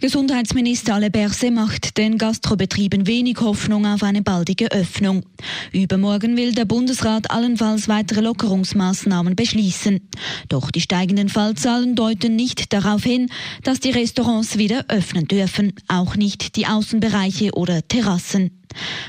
Gesundheitsminister Ale Berse macht den Gastrobetrieben wenig Hoffnung auf eine baldige Öffnung. Übermorgen will der Bundesrat allenfalls weitere Lockerungsmaßnahmen beschließen. Doch die steigenden Fallzahlen deuten nicht darauf hin, dass die Restaurants wieder öffnen dürfen, auch nicht die Außenbereiche oder Terrassen.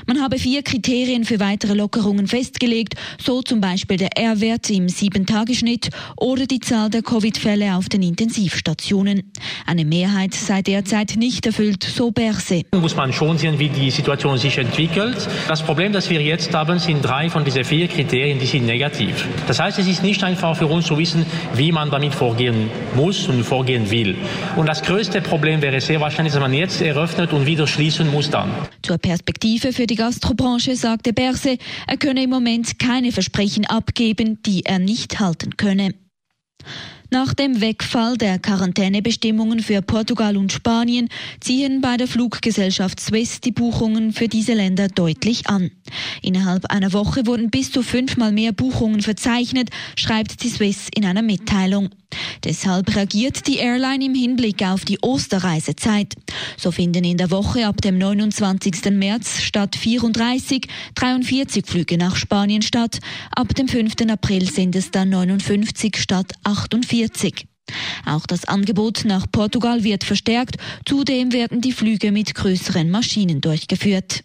Man habe vier Kriterien für weitere Lockerungen festgelegt, so zum Beispiel der R-Wert im Sieben-Tage-Schnitt oder die Zahl der Covid-Fälle auf den Intensivstationen. Eine Mehrheit sei derzeit nicht erfüllt, so Berse. Muss man schon sehen, wie die Situation sich entwickelt. Das Problem, das wir jetzt haben, sind drei von diesen vier Kriterien, die sind negativ. Das heißt, es ist nicht einfach für uns zu wissen, wie man damit vorgehen muss und vorgehen will. Und das größte Problem wäre sehr wahrscheinlich, dass man jetzt eröffnet und wieder schließen muss dann. Zur Perspektive Perspektive für die Gastrobranche sagte Berse, er könne im Moment keine Versprechen abgeben, die er nicht halten könne. Nach dem Wegfall der Quarantänebestimmungen für Portugal und Spanien ziehen bei der Fluggesellschaft Swiss die Buchungen für diese Länder deutlich an. Innerhalb einer Woche wurden bis zu fünfmal mehr Buchungen verzeichnet, schreibt die Swiss in einer Mitteilung. Deshalb reagiert die Airline im Hinblick auf die Osterreisezeit. So finden in der Woche ab dem 29. März statt 34 43 Flüge nach Spanien statt. Ab dem 5. April sind es dann 59 statt 48. Auch das Angebot nach Portugal wird verstärkt. Zudem werden die Flüge mit größeren Maschinen durchgeführt.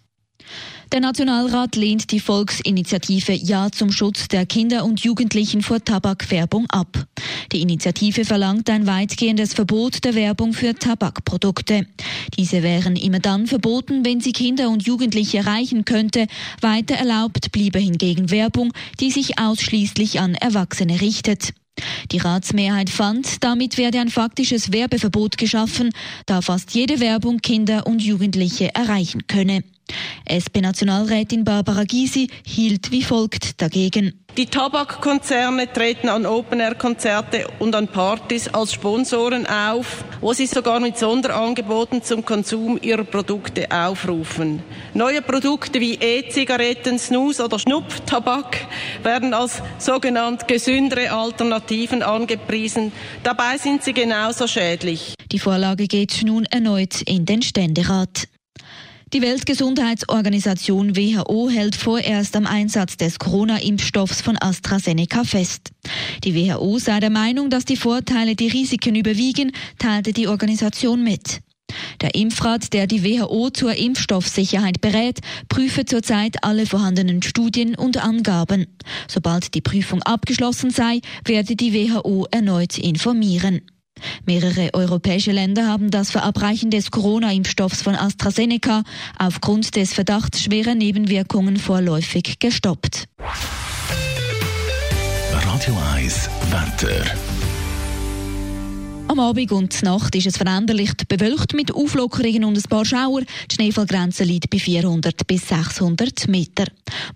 Der Nationalrat lehnt die Volksinitiative Ja zum Schutz der Kinder und Jugendlichen vor Tabakwerbung ab. Die Initiative verlangt ein weitgehendes Verbot der Werbung für Tabakprodukte. Diese wären immer dann verboten, wenn sie Kinder und Jugendliche erreichen könnte. Weiter erlaubt bliebe hingegen Werbung, die sich ausschließlich an Erwachsene richtet. Die Ratsmehrheit fand, damit werde ein faktisches Werbeverbot geschaffen, da fast jede Werbung Kinder und Jugendliche erreichen könne. SP-Nationalrätin Barbara Gysi hielt wie folgt dagegen. Die Tabakkonzerne treten an Open-Air-Konzerte und an Partys als Sponsoren auf, wo sie sogar mit Sonderangeboten zum Konsum ihrer Produkte aufrufen. Neue Produkte wie E-Zigaretten, Snus oder Schnupftabak werden als sogenannt gesündere Alternativen angepriesen. Dabei sind sie genauso schädlich. Die Vorlage geht nun erneut in den Ständerat. Die Weltgesundheitsorganisation WHO hält vorerst am Einsatz des Corona-Impfstoffs von AstraZeneca fest. Die WHO sei der Meinung, dass die Vorteile die Risiken überwiegen, teilte die Organisation mit. Der Impfrat, der die WHO zur Impfstoffsicherheit berät, prüfe zurzeit alle vorhandenen Studien und Angaben. Sobald die Prüfung abgeschlossen sei, werde die WHO erneut informieren. Mehrere europäische Länder haben das Verabreichen des Corona-Impfstoffs von AstraZeneca aufgrund des Verdachts schwerer Nebenwirkungen vorläufig gestoppt. Radio 1 Wetter. Am Abend und Nacht ist es veränderlich bewölkt mit Auflockerungen und ein paar Schauer. Die Schneefallgrenze liegt bei 400 bis 600 Meter.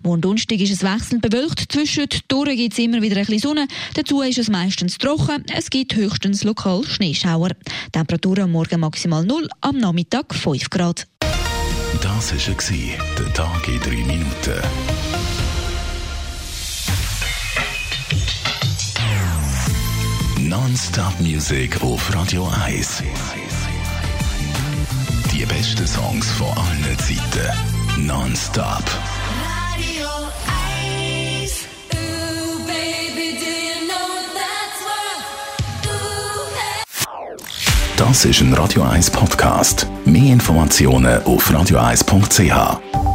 Morgen Donnerstag ist es wechselnd bewölkt. Zwischendurch gibt es immer wieder ein bisschen Sonne. Dazu ist es meistens trocken. Es gibt höchstens lokal Schneeschauer. Temperatur am Morgen maximal 0, am Nachmittag 5 Grad. Das war der Tag in 3 Minuten. Non-Stop-Musik auf Radio 1. Die besten Songs von allen Zeiten. Non-Stop. Radio 1. Ooh, baby, do you know that's Das ist ein Radio 1 Podcast. Mehr Informationen auf radio1.ch.